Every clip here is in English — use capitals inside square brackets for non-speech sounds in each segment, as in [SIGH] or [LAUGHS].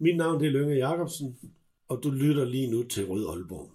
Mit navn det er Lønge Jacobsen, og du lytter lige nu til Rød Aalborg.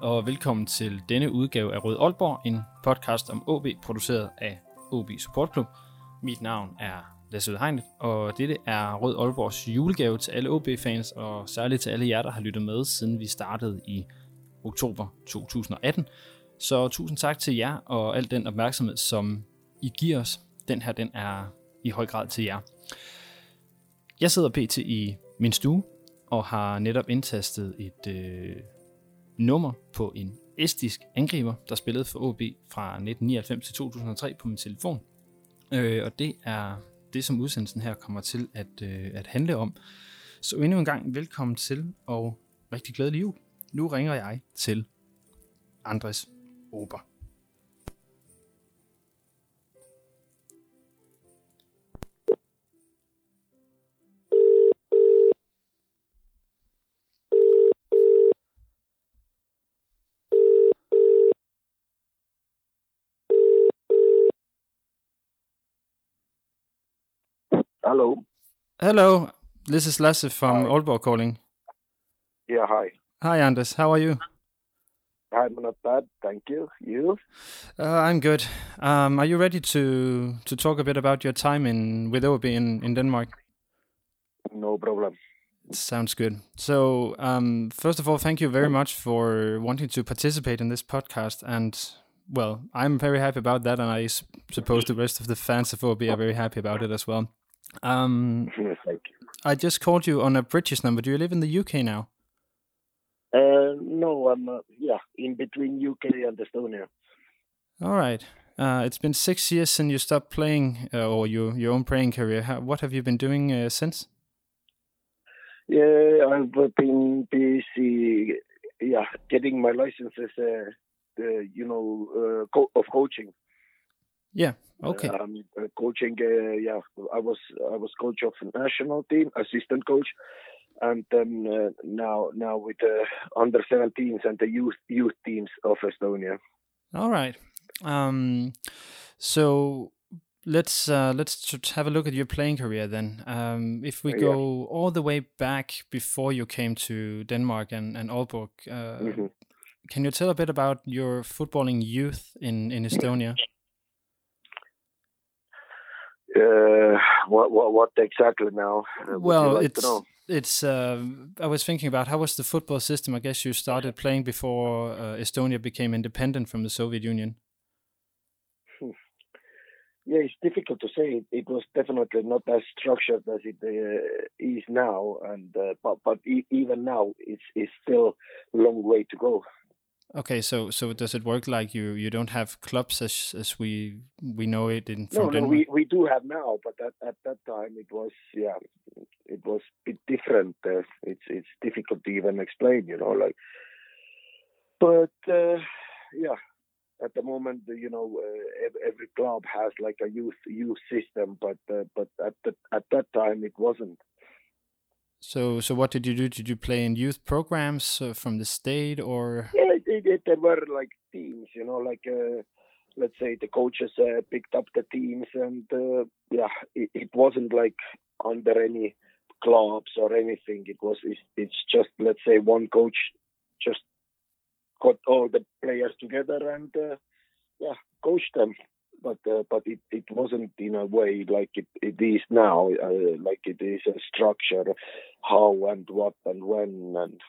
Og velkommen til denne udgave af Rød Aalborg, en podcast om OB, produceret af OB Support Club. Mit navn er Lasse Hegnet, og dette er Rød Aalborgs julegave til alle OB-fans, og særligt til alle jer, der har lyttet med, siden vi startede i oktober 2018. Så tusind tak til jer og al den opmærksomhed, som I giver os. Den her, den er i høj grad til jer. Jeg sidder pt. i min stue, og har netop indtastet et øh, nummer på en estisk angriber, der spillede for OB fra 1999 til 2003 på min telefon. Øh, og det er det, som udsendelsen her kommer til at, øh, at handle om. Så endnu en gang velkommen til, og rigtig glædelig jul. Nu ringer jeg til Andres Ober. Hello. Hello, this is Lasse from. Aalborg calling. Yeah, hi. Hi Anders, how are you? I'm not bad, thank you. You? Uh, I'm good. Um, are you ready to to talk a bit about your time in with OB in, in Denmark? No problem. Sounds good. So, um, first of all, thank you very much for wanting to participate in this podcast. And, well, I'm very happy about that. And I suppose the rest of the fans of OB are very happy about it as well. Um, [LAUGHS] thank you. I just called you on a British number. Do you live in the UK now? Uh, no, I'm uh, yeah in between UK and Estonia. All right. Uh, it's been six years since you stopped playing uh, or your, your own playing career. How, what have you been doing uh, since? Yeah, I've been busy. Yeah, getting my licenses. Uh, uh, you know, uh, co- of coaching. Yeah. Okay. Um, uh, coaching. Uh, yeah, I was I was coach of the national team, assistant coach, and then uh, now now with the under 17s and the youth youth teams of Estonia. All right. Um, so let's uh, let's have a look at your playing career then. Um, if we Yeah. go all the way back before you came to Denmark and and Aalborg, uh, Mhm. can you tell a bit about your footballing youth in in Estonia? Uh, what, what what exactly now? Uh, well, like it's it's. Uh, I was thinking about how was the football system. I guess you started playing before uh, Estonia became independent from the Soviet Union. yeah, it's difficult to say. It, it was definitely not as structured as it uh, is now, and uh, but but e- even now, it's it's still a long way to go. Okay, so so does it work like you you don't have clubs as as we we know it in from No, no, we, we do have now, but at, at that time it was yeah, it was a bit different. Uh, it's it's difficult to even explain, you know, like. But uh, yeah, at the moment, you know, uh, every club has like a youth youth system, but uh, but at the, at that time it wasn't. So so what did you do? Did you play in youth programs uh, from the state or? Yeah, it, it, there were like teams, you know, like uh, let's say the coaches uh, picked up the teams, and uh, yeah, it, it wasn't like under any clubs or anything. It was it's, it's just let's say one coach just got all the players together and uh, yeah, coached them. But uh, but it, it wasn't in a way like it, it is now, uh, like it is a structure, how and what and when and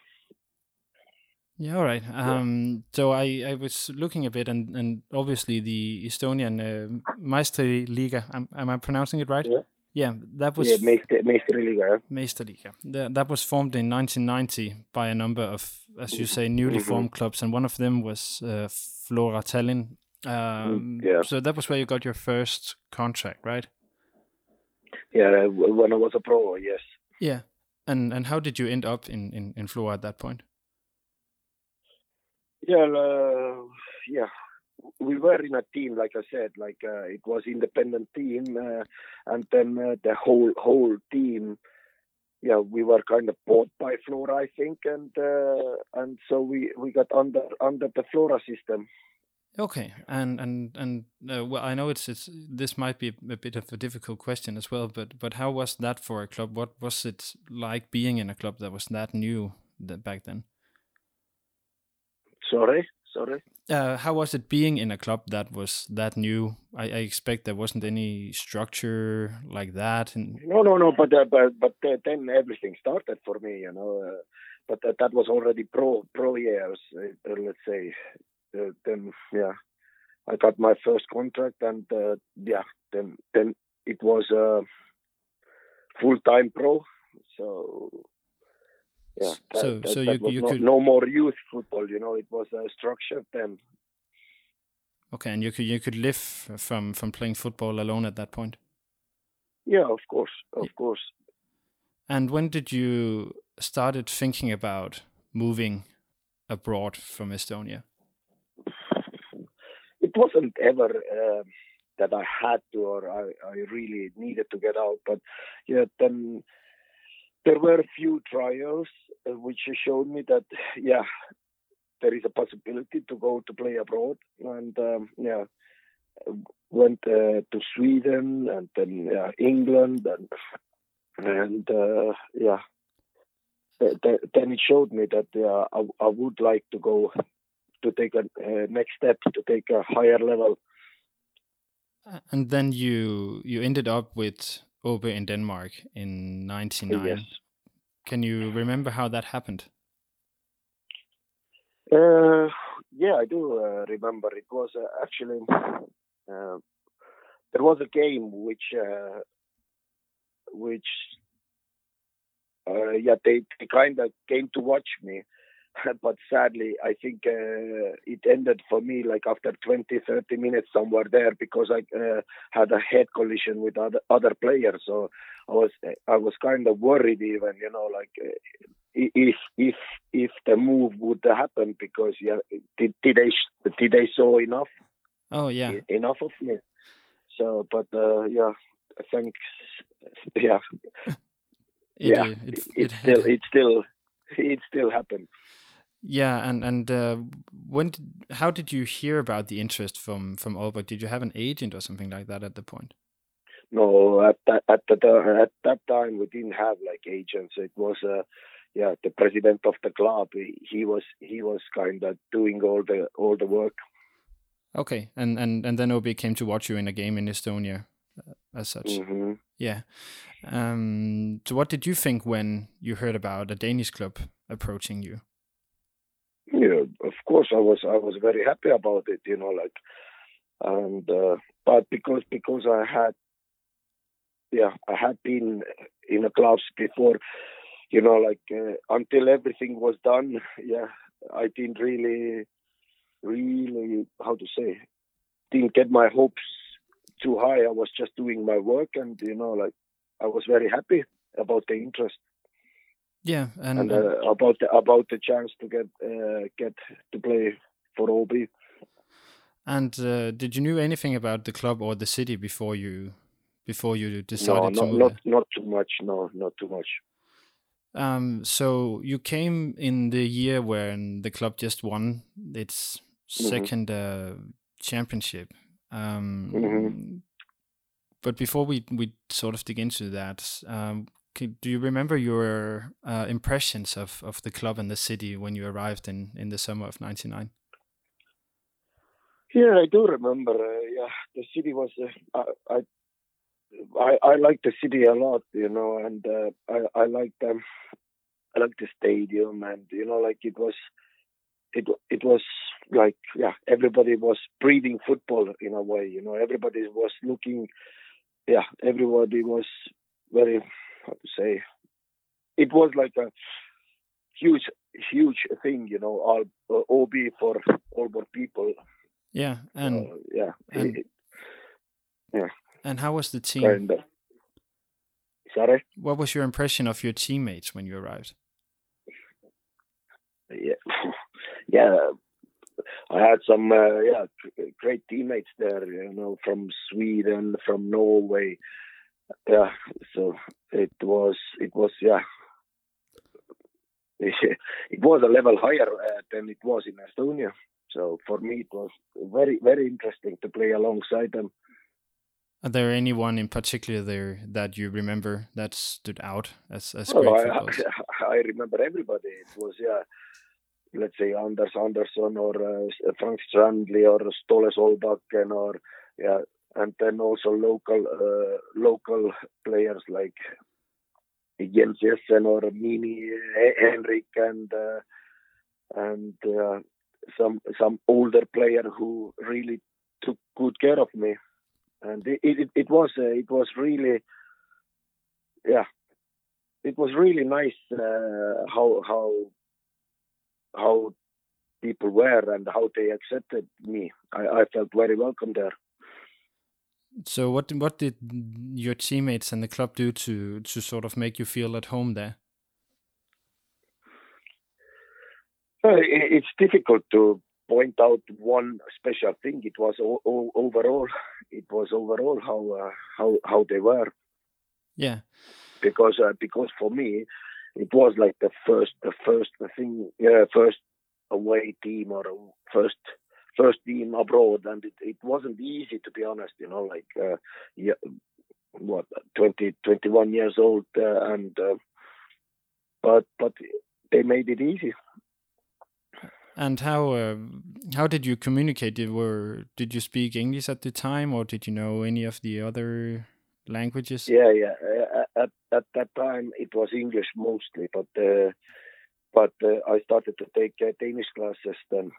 Yeah, all right. Um, so I, I was looking a bit, and, and obviously the Estonian uh, Meisterliga. Am, am I pronouncing it right? Yeah. Yeah, that was yeah, Meister, Meisterliga. Meisterliga. That, that was formed in 1990 by a number of, as you say, newly Mhm. formed clubs, and one of them was uh, Flora Tallinn. Um, yeah. So that was where you got your first contract, right? Yeah, when I was a pro, yes. Yeah. And and how did you end up in in in Flora at that point? Yeah, uh, yeah. We were in a team, like I said, like uh, it was independent team, uh, and then uh, the whole whole team. Yeah, we were kind of bought by Flora, I think, and uh, and so we we got under under the Flora system. Okay, and and and uh, well, I know it's it's this might be a bit of a difficult question as well, but but how was that for a club? What was it like being in a club that was that new that back then? Sorry, sorry. Uh, how was it being in a club that was that new? I, I expect there wasn't any structure like that. And No, no, no. But uh, but but uh, then everything started for me, you know. Uh, but uh, that was already pro pro years, uh, let's say. Uh, then yeah, I got my first contract, and uh, yeah, then then it was uh, full time pro. So yeah, that, So- that, so that you- you no, could- no more youth football, you know. It was uh, structured then. okay, and you could you could live from from playing football alone at that point. Yeah, of course, of course. And when did you started thinking about moving abroad from Estonia? It wasn't ever uh, that I had to or I, I really needed to get out. But yeah, then there were a few trials uh, which showed me that yeah, there is a possibility to go to play abroad, and um, yeah, went uh, to Sweden and then yeah, England and and uh, yeah. th- th- Then it showed me that I, I would like to go to take a uh, next step to take a higher level. And then you you ended up with OB in Denmark in '99. Yes. Can you remember how that happened? Uh, yeah, I do uh, remember. It was uh, actually uh, there was a game which uh, which uh, yeah they, they kind of came to watch me, [LAUGHS] but sadly I think uh, it ended for me like after 20 30 minutes somewhere there because I uh, had a head collision with other other players. So I was I was kind of worried even you know like. Uh, if if if the move would happen because yeah did, did they did they saw enough? Oh yeah, enough of me? So but uh, yeah thanks. [LAUGHS] Yeah. It, yeah. it, it, it, it still it still it still happened yeah, and and uh, when did, how did you hear about the interest from from Aalborg? Did you have an agent or something like that at the point? no at that at the at that time we didn't have like agents it was uh yeah the president of the club he, he was he was kind of doing all the all the work Okay, and and and then OB came to watch you in a game in Estonia, uh, as such. hmm Yeah. Um, so what did you think when you heard about a Danish club approaching you? Yeah of course i was i was very happy about it you know like and uh, but because because i had yeah i had been in a clubs before you know like uh, until everything was done yeah i didn't really really how to say didn't get my hopes too high. I was just doing my work and you know like i was very happy about the interest Yeah, and, and uh, about the about the chance to get uh, get to play for OB. And uh, did you knew anything about the club or the city before you before you decided No, to move not there? not too much. No, not too much. Um, so you came in the year when the club just won its Mm-hmm. second uh, championship. Um, Mhm. But before we we sort of dig into that, um, do you remember your uh, impressions of, of the club and the city when you arrived in, in the summer of '99? Yeah, I do remember. Uh, yeah, the city was. Uh, I, I I like the city a lot, you know, and uh, I I like them. I like the stadium, and you know, like it was. It it was like yeah, everybody was breathing football in a way, you know. Everybody was looking, yeah, everybody was very how to say. It was like a huge huge thing, you know, all uh, OB for all Aalborg people Yeah, and uh, yeah, and- it- and how was the team? kind of. Sorry. What was your impression of your teammates when you arrived? yeah, [LAUGHS] yeah. I had some uh, yeah great teammates there. You know, from Sweden, from Norway. Yeah, so it was it was yeah. [LAUGHS] It was a level higher uh, than it was in Estonia. So for me, it was very very interesting to play alongside them. Are there anyone in particular there that you remember that stood out as as Well, great I. [LAUGHS] I remember everybody. It was yeah, let's say Anders Andersson or uh, Frank Strandli or Ståle Solbakken or yeah, and then also local uh, local players like Jens Jessen or Mini Henrik and uh, and uh, some some older player who really took good care of me, and it it, it was uh, it was really yeah it was really nice uh, how how how people were and how they accepted me. I, I felt very welcome there. So what what did your teammates and the club do to to sort of make you feel at home there? Uh, i- It's difficult to point out one special thing. It was o- o- overall. It was overall how uh, how how they were Yeah, because uh, because for me it was like the first the first thing yeah first away team or first first team abroad and it, it wasn't easy to be honest you know like uh, yeah what 20 21 years old uh, and uh, but but they made it easy and how uh, how did you communicate? Did were did you speak English at the time, or did you know any of the other languages? yeah yeah uh, at at that time it was english mostly but uh, but uh, i started to take uh, danish classes then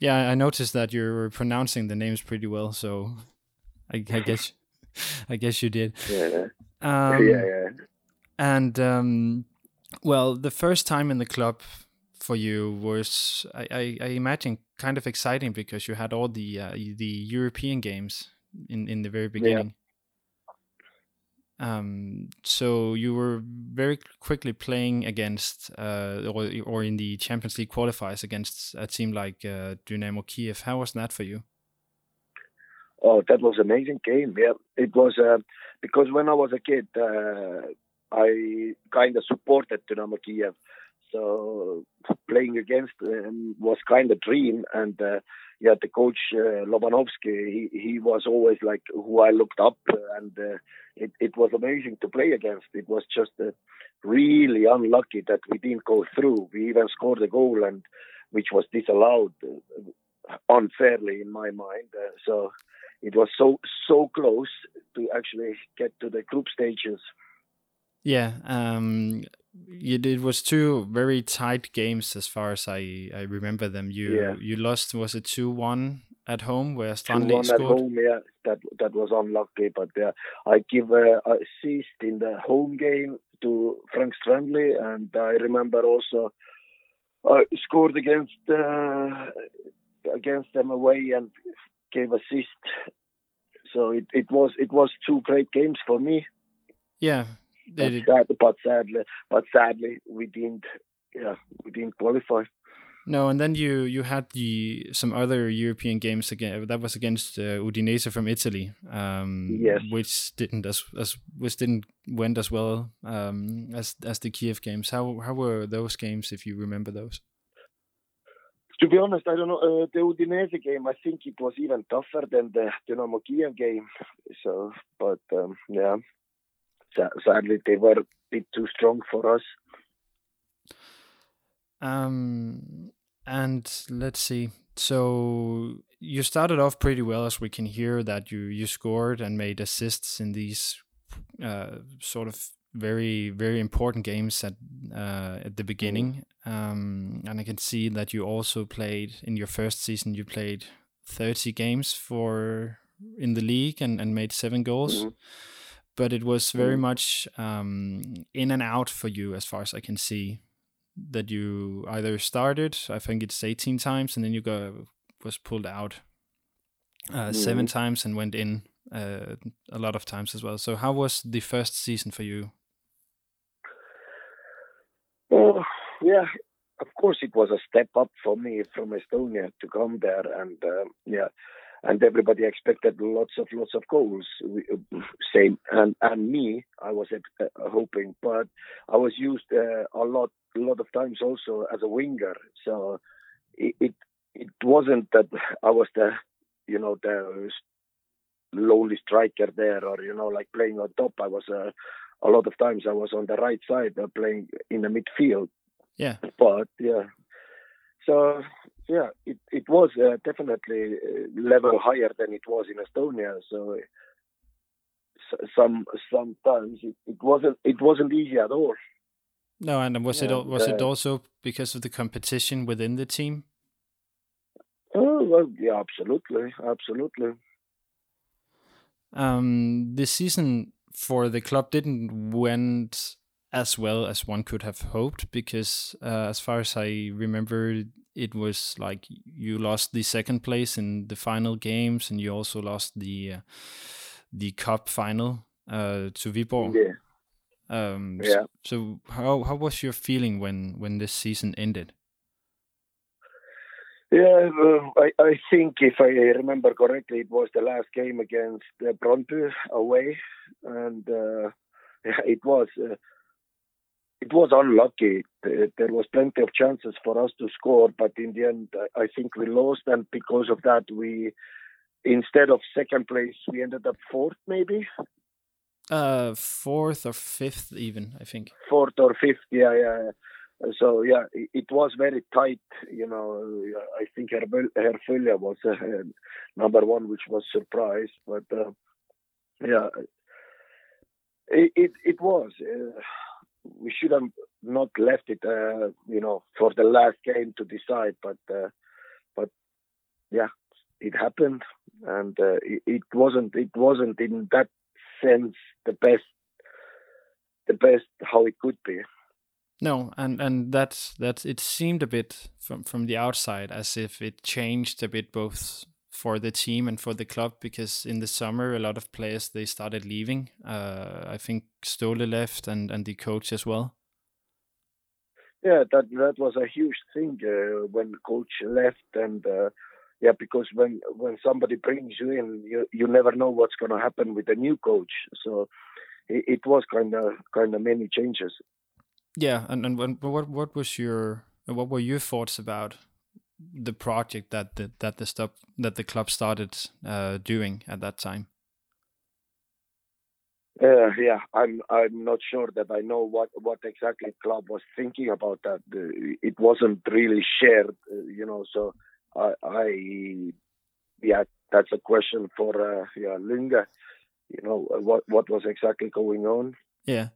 Yeah, I noticed that you were pronouncing the names pretty well, so I, I [LAUGHS] guess I guess you did. yeah Um, [LAUGHS] yeah yeah And um, well, the first time in the club for you was, I, I, I imagine, kind of exciting because you had all the uh, the European games in in the very beginning. Um, so you were very quickly playing against, uh, or or in the Champions League qualifiers against a team like uh, Dynamo Kiev. How was that for you? Oh, that was an amazing game. Yeah, it was uh, because when I was a kid, uh, I kind of supported Dynamo Kiev, so playing against them was kind of dream. And uh, yeah, the coach uh, Lobanovsky, he he was always like who I looked up, uh, and uh, it it was amazing to play against. It was just uh, really unlucky that we didn't go through. We even scored a goal, and which was disallowed uh, unfairly in my mind. Uh, so it was so so close to actually get to the group stages. Yeah, um, it, it was two very tight games as far as I, I remember them. You Yeah. you lost was it two one at home where Two Stanley one at home, yeah, that that was unlucky. But uh, I give a assist in the home game to Frank Strandli, and I remember also I scored against uh, against them away and gave assist. So it, it was it was two great games for me. Yeah, But, sad, but sadly, but sadly, we didn't. Yeah, we didn't qualify. no, and then you you had the some other European games again. That was against uh, Udinese from Italy. Um, Yes. which didn't as as which didn't went as well um, as as the Kiev games. How how were those games if you remember those? To be honest, I don't know. Uh, the Udinese game, I think it was even tougher than the Dynamo Kiev game. So, but um, yeah, sadly they were a bit too strong for us. Um, and let's see. So you started off pretty well, as we can hear that you you scored and made assists in these uh, sort of very very important games at uh, at the beginning. Um, and I can see that you also played in your first season. You played thirty games for in the league and, and made seven goals. Mhm. But it was very Mhm. much um, in and out for you, as far as I can see that you either started, I think it's 18 times, and then you got was pulled out uh, mm. seven times and went in uh, a lot of times as well. So how was the first season for you? Oh, yeah, of course it was a step up for me from Estonia to come there, and uh, yeah, and everybody expected lots of lots of goals. Same, and and me, I was uh, hoping, but I was used uh, a lot a lot of times also as a winger, so it, it it wasn't that I was the you know the lonely striker there, or you know like playing on top. I was uh, a lot of times I was on the right side, uh, playing in the midfield. Yeah, but yeah, so yeah, it it was uh, definitely uh, level higher than it was in Estonia. So some sometimes it, it wasn't it wasn't easy at all. No, and was it was uh, it also because of the competition within the team? Oh well, yeah, absolutely, absolutely. Um, this season for the club didn't went as well as one could have hoped because, uh, as far as I remember, it was like you lost the second place in the final games, and you also lost the uh, the cup final uh, to Viborg. Yeah. Um, yeah. So, so, how how was your feeling when when this season ended? Yeah, uh, I, I think if I remember correctly, it was the last game against uh, Brøndby away, and uh, [LAUGHS] it was uh, it was unlucky. There was plenty of chances for us to score, but in the end, I think we lost, and because of that, we instead of second place, we ended up fourth, maybe. Uh, fourth or fifth, even I think. Fourth or fifth, yeah, yeah. So yeah, it, was very tight. You know, I think Herfølge was uh, number one, which was surprise, but uh, yeah, it, it, it was. Uh, we should have not left it, uh, you know, for the last game to decide. But uh, but yeah, it happened, and uh, it, it, wasn't it wasn't in that sense the best the best how it could be. No, and and that's that. It seemed a bit from from the outside as if it changed a bit both for the team and for the club because in the summer a lot of players they started leaving. Uh, I think Ståle left and and the coach as well. Yeah, that that was a huge thing uh, when the coach left and. Uh, yeah, because when when somebody brings you in, you you never know what's going to happen with the new coach. So it, it was kind of kind of many changes. Yeah, and and when, what what was your what were your thoughts about the project that the, that the stop that the club started uh, doing at that time? Uh, yeah, I'm I'm not sure that I know what what exactly club was thinking about that. Uh, it wasn't really shared, uh, you know. So I, I, yeah, that's a question for uh, yeah Lunga. You know what what was exactly going on? Yeah,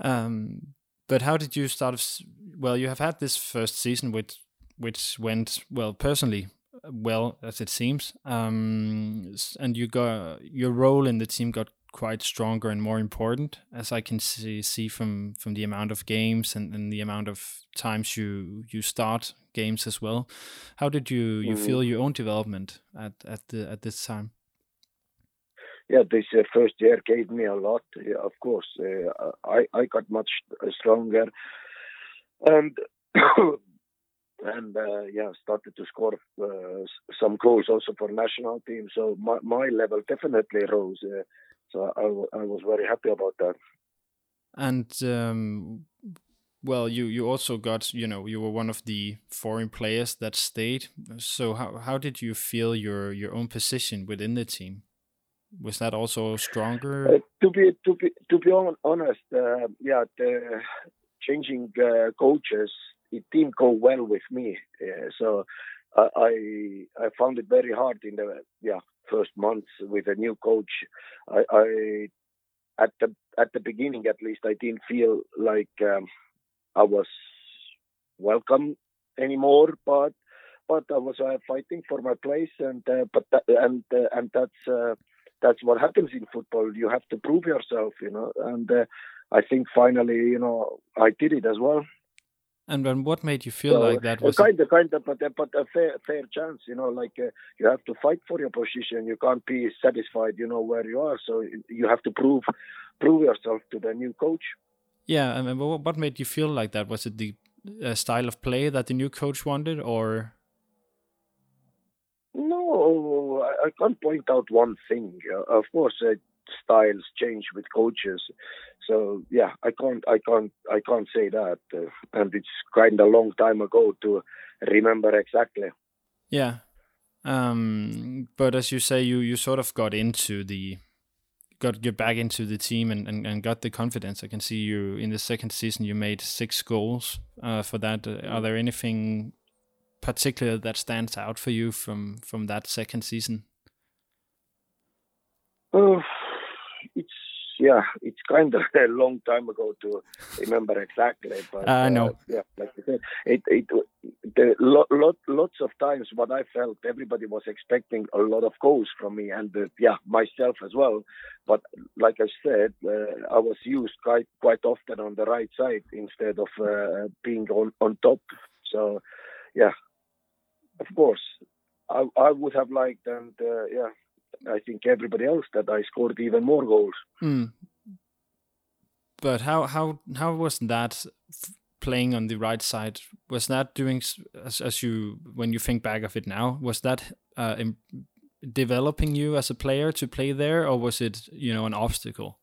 um, but how did you start? Well, you have had this first season with which went well personally well as it seems um, and you got your role in the team got quite stronger and more important as i can see, see from from the amount of games and, and the amount of times you you start games as well how did you you mm. feel your own development at at the at this time yeah, this uh, first year gave me a lot. Yeah, of course, uh, I I got much stronger, and [COUGHS] [COUGHS] and uh, yeah, started to score uh, some goals also for national team. So my, my level definitely rose. Uh, so I, I was very happy about that. And um, well, you you also got you know you were one of the foreign players that stayed. So how how did you feel your your own position within the team? Was that also stronger? Uh, to be to be to be honest, uh, yeah, the changing uh, coaches it didn't go well with me. Uh, so I I found it very hard in the yeah first months with a new coach. I, I at the at the beginning at least I didn't feel like um, I was welcome anymore, but but I was uh, fighting for my place, and uh, but that, and uh, and that's uh, that's what happens in football. You have to prove yourself, you know. And uh, I think finally, you know, I did it as well. And then what made you feel So, like that uh, was kind of, kind of, but uh, but a fair fair chance, you know. Like uh, you have to fight for your position. You can't be satisfied, you know, where you are. So you have to prove prove yourself to the new coach. yeah? I mean, what what made you feel like that? Was it the uh, style of play that the new coach wanted, or No, I, I can't point out one thing. Uh, of course, uh, styles change with coaches, so yeah, I can't, I can't, I can't say that. Uh, and it's kind of a long time ago to remember exactly. yeah? Um, but as you say, you you sort of got into the got get back into the team and, and, and got the confidence. I can see you in the second season. You made six goals. Uh, for that, uh, are there anything particular that stands out for you from from that second season? Uh, it's yeah, it's kind of a long time ago to remember exactly. But I know. uh, yeah, like you said, it it the lot, lot lots of times what I felt everybody was expecting a lot of goals from me, and uh, yeah, myself as well. But like I said, uh, I was used quite quite often on the right side instead of uh, being on on top. So yeah, of course, I I would have liked and uh, yeah. I think everybody else that I scored even more goals. Mm. But how how how was that playing on the right side? Was that doing as as you when you think back of it now? Was that uh, developing you as a player to play there, or was it you know an obstacle?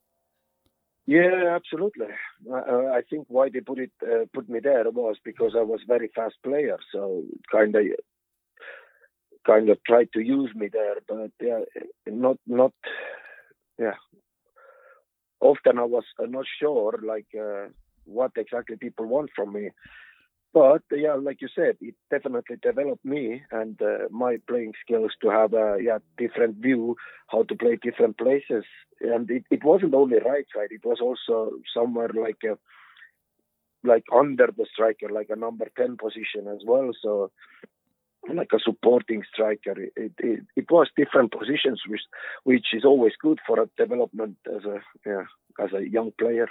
Yeah, absolutely. Uh, I think why they put it uh, put me there was because I was very fast player, so kind of kind of tried to use me there, but yeah, not not yeah. Often I was uh, not sure like uh, what exactly people want from me, but yeah, like you said, it definitely developed me and uh, my playing skills to have a yeah different view how to play different places, and it, it wasn't only right side; it was also somewhere like a like under the striker, like a number ten position as well. So like a supporting striker. It, it, it was different positions, which which is always good for a development as a yeah as a young player.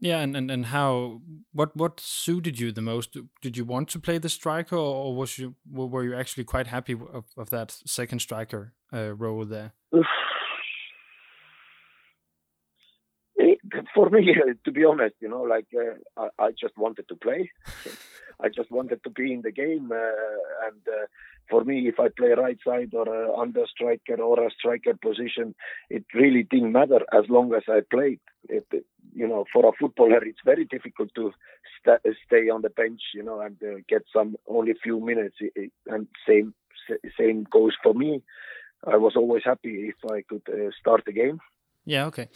Yeah, and, and, and how what what suited you the most? Did you want to play the striker, or was you were you actually quite happy of, of that second striker uh, role there? [SIGHS] It, for me, [LAUGHS] to be honest, you know, like uh, I, I just wanted to play. [LAUGHS] I just wanted to be in the game, uh, and uh, for me, if I play right side or uh, under striker or a striker position, it really didn't matter as long as I played. It, you know, for a footballer, it's very difficult to st- stay on the bench, you know, and uh, get some only few minutes. And same same goes for me. I was always happy if I could uh, start the game. Yeah. Okay.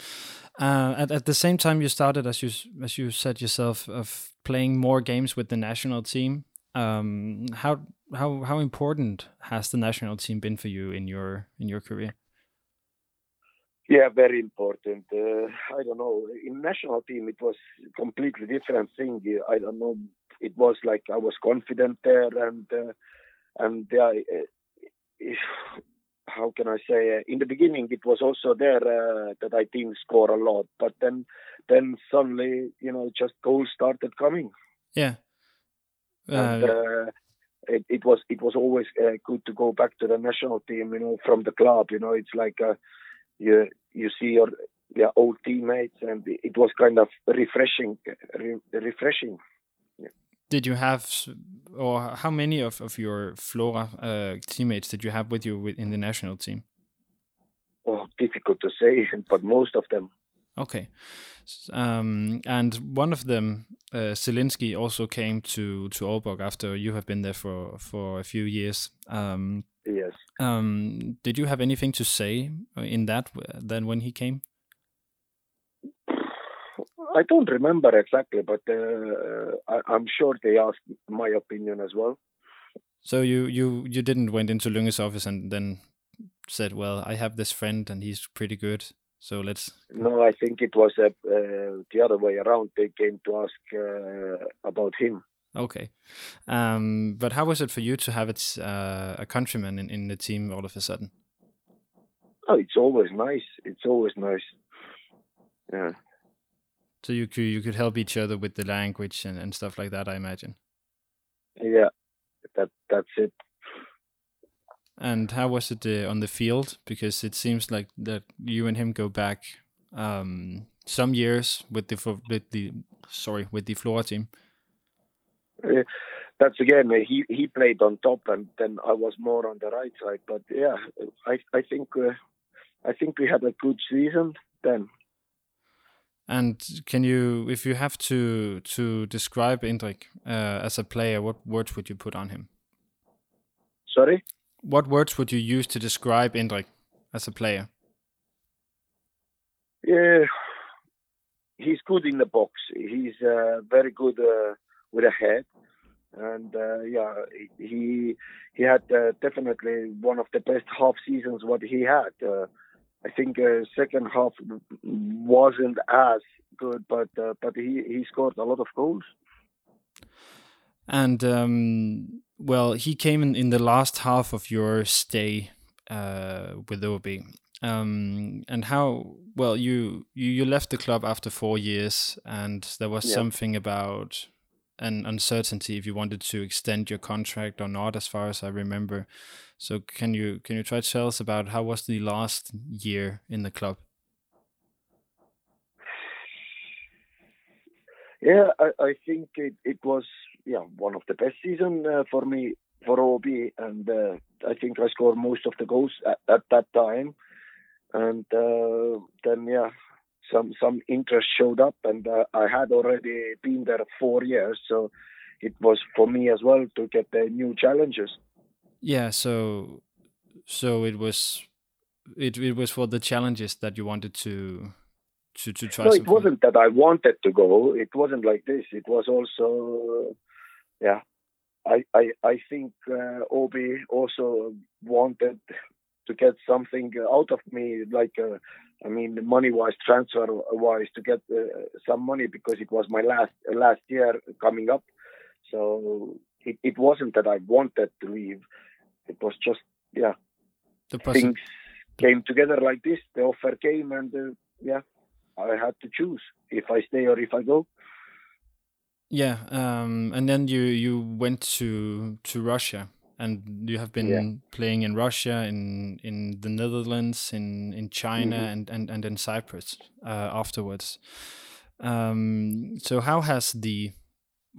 Uh, at at the same time, you started, as you as you said yourself, of playing more games with the national team. Um, how how how important has the national team been for you in your in your career? Yeah, very important. Uh, I don't know. In national team, it was completely different thing. I don't know. It was like I was confident there, and uh, and yeah, uh, how can I say? Uh, in the beginning, it was also there uh, that I didn't score a lot, but then then suddenly, you know, just goals started coming. Yeah. and, uh, it, it was it was always uh, good to go back to the national team. You know, from the club. You know, it's like uh, you you see your yeah, old teammates, and it was kind of refreshing, re- refreshing. Did you have, or how many of, of your Flora uh, teammates did you have with you in the national team? Oh, difficult to say, [LAUGHS] but most of them. Okay, um, and one of them, uh, Zelinski, also came to to Aalborg after you have been there for for a few years. Um, yes. Um, did you have anything to say in that then when he came? I don't remember exactly, but uh, I, am sure they asked my opinion as well. So you you you didn't went into Lunge's office and then said, "Well, I have this friend and he's pretty good, so let's." No, I think it was uh, uh, the other way around. They came to ask uh, about him. Okay, um, but how was it for you to have it uh, a countryman in, in the team all of a sudden? Oh, it's always nice. It's always nice. Yeah. So you could you could help each other with the language and, and stuff like that, I imagine. yeah, that that's it. And how was it uh, on the field? Because it seems like that you and him go back um, some years with the with the sorry with the Flora team. Uh, that's again he he played on top and then I was more on the right side. But yeah, I I think uh, I think we had a good season then. And can you, if you have to to describe Indrek uh, as a player, what words would you put on him? Sorry. What words would you use to describe Indrek as a player? Yeah, he's good in the box. He's uh, very good uh, with a head, and uh, yeah, he he had uh, definitely one of the best half seasons what he had. I think uh, second half wasn't as good, but uh, but he he scored a lot of goals. And um, well, he came in in the last half of your stay uh, with OB. Um, and how well you, you you left the club after four years, and there was yeah. something about an uncertainty if you wanted to extend your contract or not, as far as I remember. So can you can you try to tell us about how was the last year in the club? Yeah, I, I think it, it was yeah one of the best season uh, for me for OB, and uh, I think I scored most of the goals at, at that time. And uh, then yeah, some some interest showed up, and uh, I had already been there four years, so it was for me as well to get the new challenges. Yeah, so so it was it it was for the challenges that you wanted to to to try. No, something. it wasn't that I wanted to go. It wasn't like this. It was also, yeah. I I I think uh, Obi also wanted to get something out of me, like uh, I mean, money wise, transfer wise, to get uh, some money because it was my last last year coming up. So it, it wasn't that I wanted to leave. It was just yeah, the things came together like this. The offer came, and uh, yeah, I had to choose if I stay or if I go. Yeah, um, and then you you went to to Russia, and you have been yeah. playing in Russia, in in the Netherlands, in in China, mm -hmm. and and and in Cyprus uh, afterwards. Um, so how has the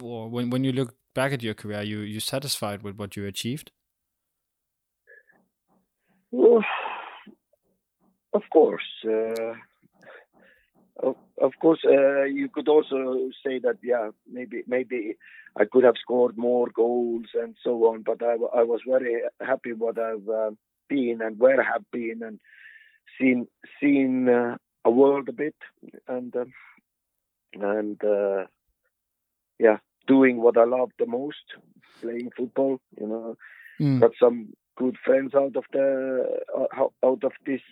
or when when you look back at your career, you you satisfied with what you achieved? Well, of course. Uh, of, of course, uh, you could also say that, yeah, maybe maybe I could have scored more goals and so on, but I, I was very happy what I've uh, been and where I have been and seen seen uh, a world a bit and uh, and uh, yeah, doing what I love the most, playing football. You know, mm. got some good friends out of the uh, out of this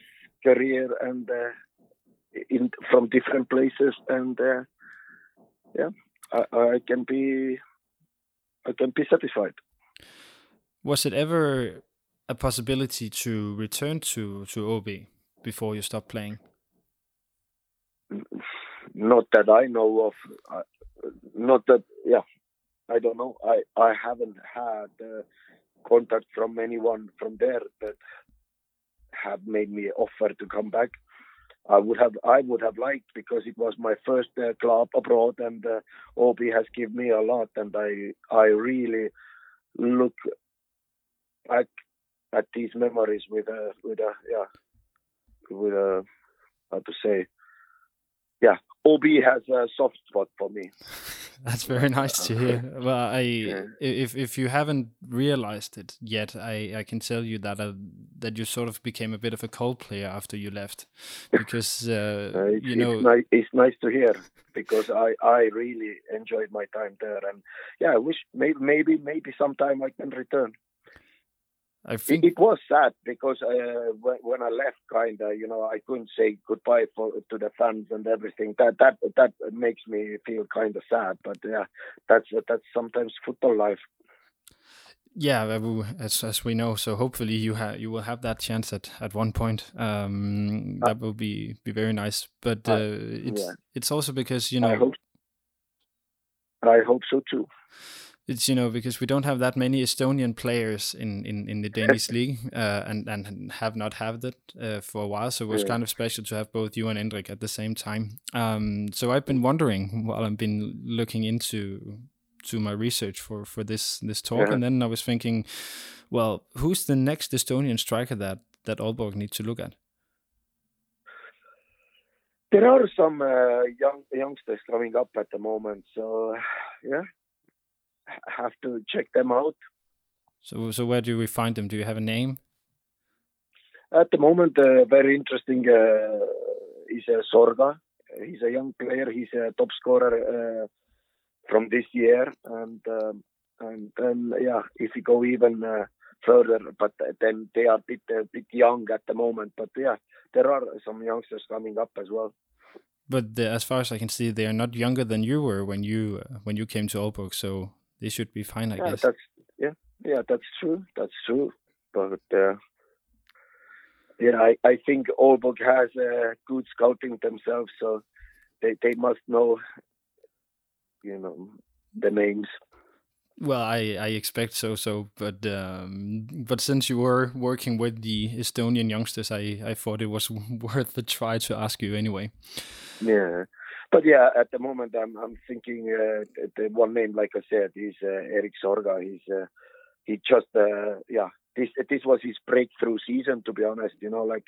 career and in from different places, and uh, yeah, I, I can be I can be satisfied. Was it ever a possibility to return to to OB before you stopped playing? Not that I know of. Uh, not that, yeah, I don't know. I I haven't had uh, contact from anyone from there that have made me offer to come back. I would have I would have liked because it was my first uh, club abroad and uh, OB has given me a lot and I I really look back at these memories with a with a yeah with a how to say yeah OB has a soft spot for me. [LAUGHS] That's very nice to hear. [LAUGHS] Well, I yeah. if if you haven't realized it yet, I I can tell you that uh, that you sort of became a bit of a cold player after you left, [LAUGHS] because uh, uh, you know it's nice, it's nice to hear because I I really enjoyed my time there, and yeah, I wish maybe maybe maybe sometime I can return. I think it, it was sad because uh, when, I left, kind of, you know, I couldn't say goodbye for, to the fans and everything. That that that makes me feel kind of sad. But yeah, that's that's sometimes football life. Yeah, as as we know, so hopefully you have you will have that chance at at one point. Um, that will be be very nice. But uh, it's yeah. it's also because you know. I hope, I hope so too It's you know because we don't have that many Estonian players in in, in the Danish [LAUGHS] league, uh, and and have not had it uh, for a while. So it was Yeah. kind of special to have both you and Indrek at the same time. Um, so I've been wondering while I've been looking into to my research for for this this talk, Yeah. and then I was thinking, well, who's the next Estonian striker that that Aalborg need to look at? There are some uh, young youngsters coming up at the moment, so yeah, have to check them out. So so where do we find them? Do you have a name? At the moment, uh, very interesting uh, is uh, Sorga. He's a young player. He's a top scorer uh, from this year, and um, and then yeah, if we go even uh, further, but then they are a bit uh, bit young at the moment. But yeah, there are some youngsters coming up as well. But the, as far as I can see, they are not younger than you were when you uh, when you came to Aalborg, so they should be fine, I yeah, guess. that's yeah, yeah, that's true. That's true. But uh, yeah, I, I think Aalborg has uh, good scouting themselves, so they they must know, you know, the names. Well, I, I expect so. So, but um, but since you were working with the Estonian youngsters, I, I thought it was [LAUGHS] worth a try to ask you anyway. Yeah, but yeah, at the moment I'm I'm thinking uh, the, one name, like I said, is uh, Erik Sorga. He's uh, he just uh, yeah this this was his breakthrough season. To be honest, you know, like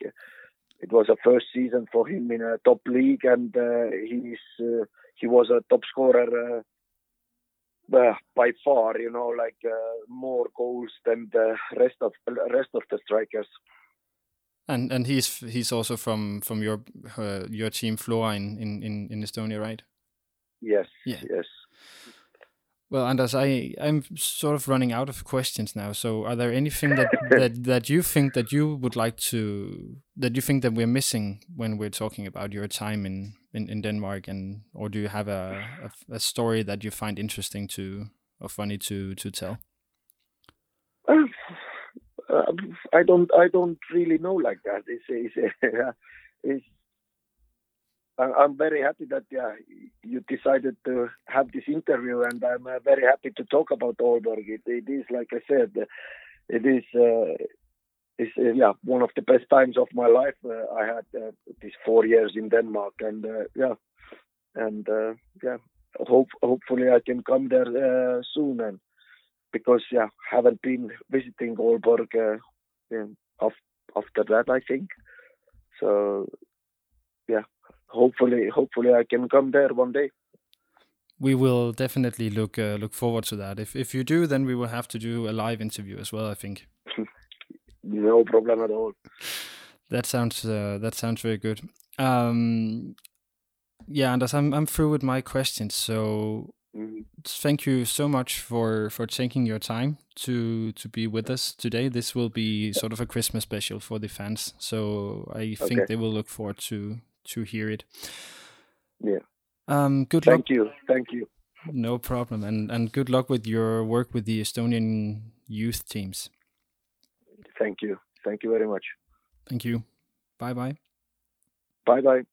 it was a first season for him in a top league, and uh, he's uh, he was a top scorer. Uh, uh, by far, you know, like uh, more goals than the rest of rest of the strikers. And and he's he's also from from your uh, your team Flora in, in, in, Estonia, right? Yes, Yeah. yes. Well, Anders, I I'm sort of running out of questions now. So, are there anything that [LAUGHS] that that you think that you would like to that you think that we're missing when we're talking about your time in in, in Denmark, and or do you have a, a a story that you find interesting to or funny to to tell? [LAUGHS] Uh, I don't. I don't really know like that. It's, it's, [LAUGHS] it's I'm very happy that yeah you decided to have this interview, and I'm uh, very happy to talk about Aalborg. It, it is like I said, it is uh, is uh, yeah one of the best times of my life. Uh, I had uh, these four years in Denmark, and yeah, and yeah, hope hopefully I can come there soon and because yeah, haven't been visiting Aalborg uh, in, af, after that. I think so. Yeah, hopefully, hopefully I can come there one day. We will definitely look uh, look forward to that. If if you do, then we will have to do a live interview as well. I think [LAUGHS] No problem at all. that sounds uh, that sounds very good. Um, yeah, Anders, I'm I'm through with my questions. So thank you so much for for taking your time to to be with us today. This will be sort of a Christmas special for the fans, so I think Okay. they will look forward to to hear it. Yeah. Um, good luck. Thank you, thank you. No problem, and and good luck with your work with the Estonian youth teams. Thank you, thank you very much. Thank you. Bye bye. Bye bye.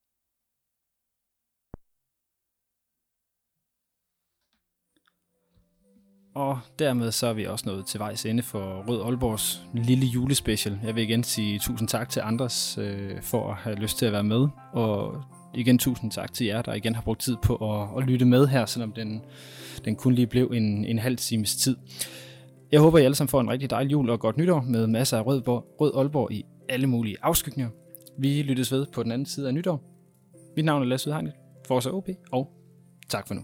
Og dermed så er vi også nået til vejs ende for Rød Aalborgs lille julespecial. Jeg vil igen sige tusind tak til Anders øh, for at have lyst til at være med. Og igen tusind tak til jer, der igen har brugt tid på at, at lytte med her, selvom den, den kun lige blev en, en halv times tid. Jeg håber, I alle sammen får en rigtig dejlig jul og godt nytår med masser af Rød, Rød Aalborg i alle mulige afskygninger. Vi lyttes ved på den anden side af nytår. Mit navn er Lasse Udhegnet, Forza OP, og tak for nu.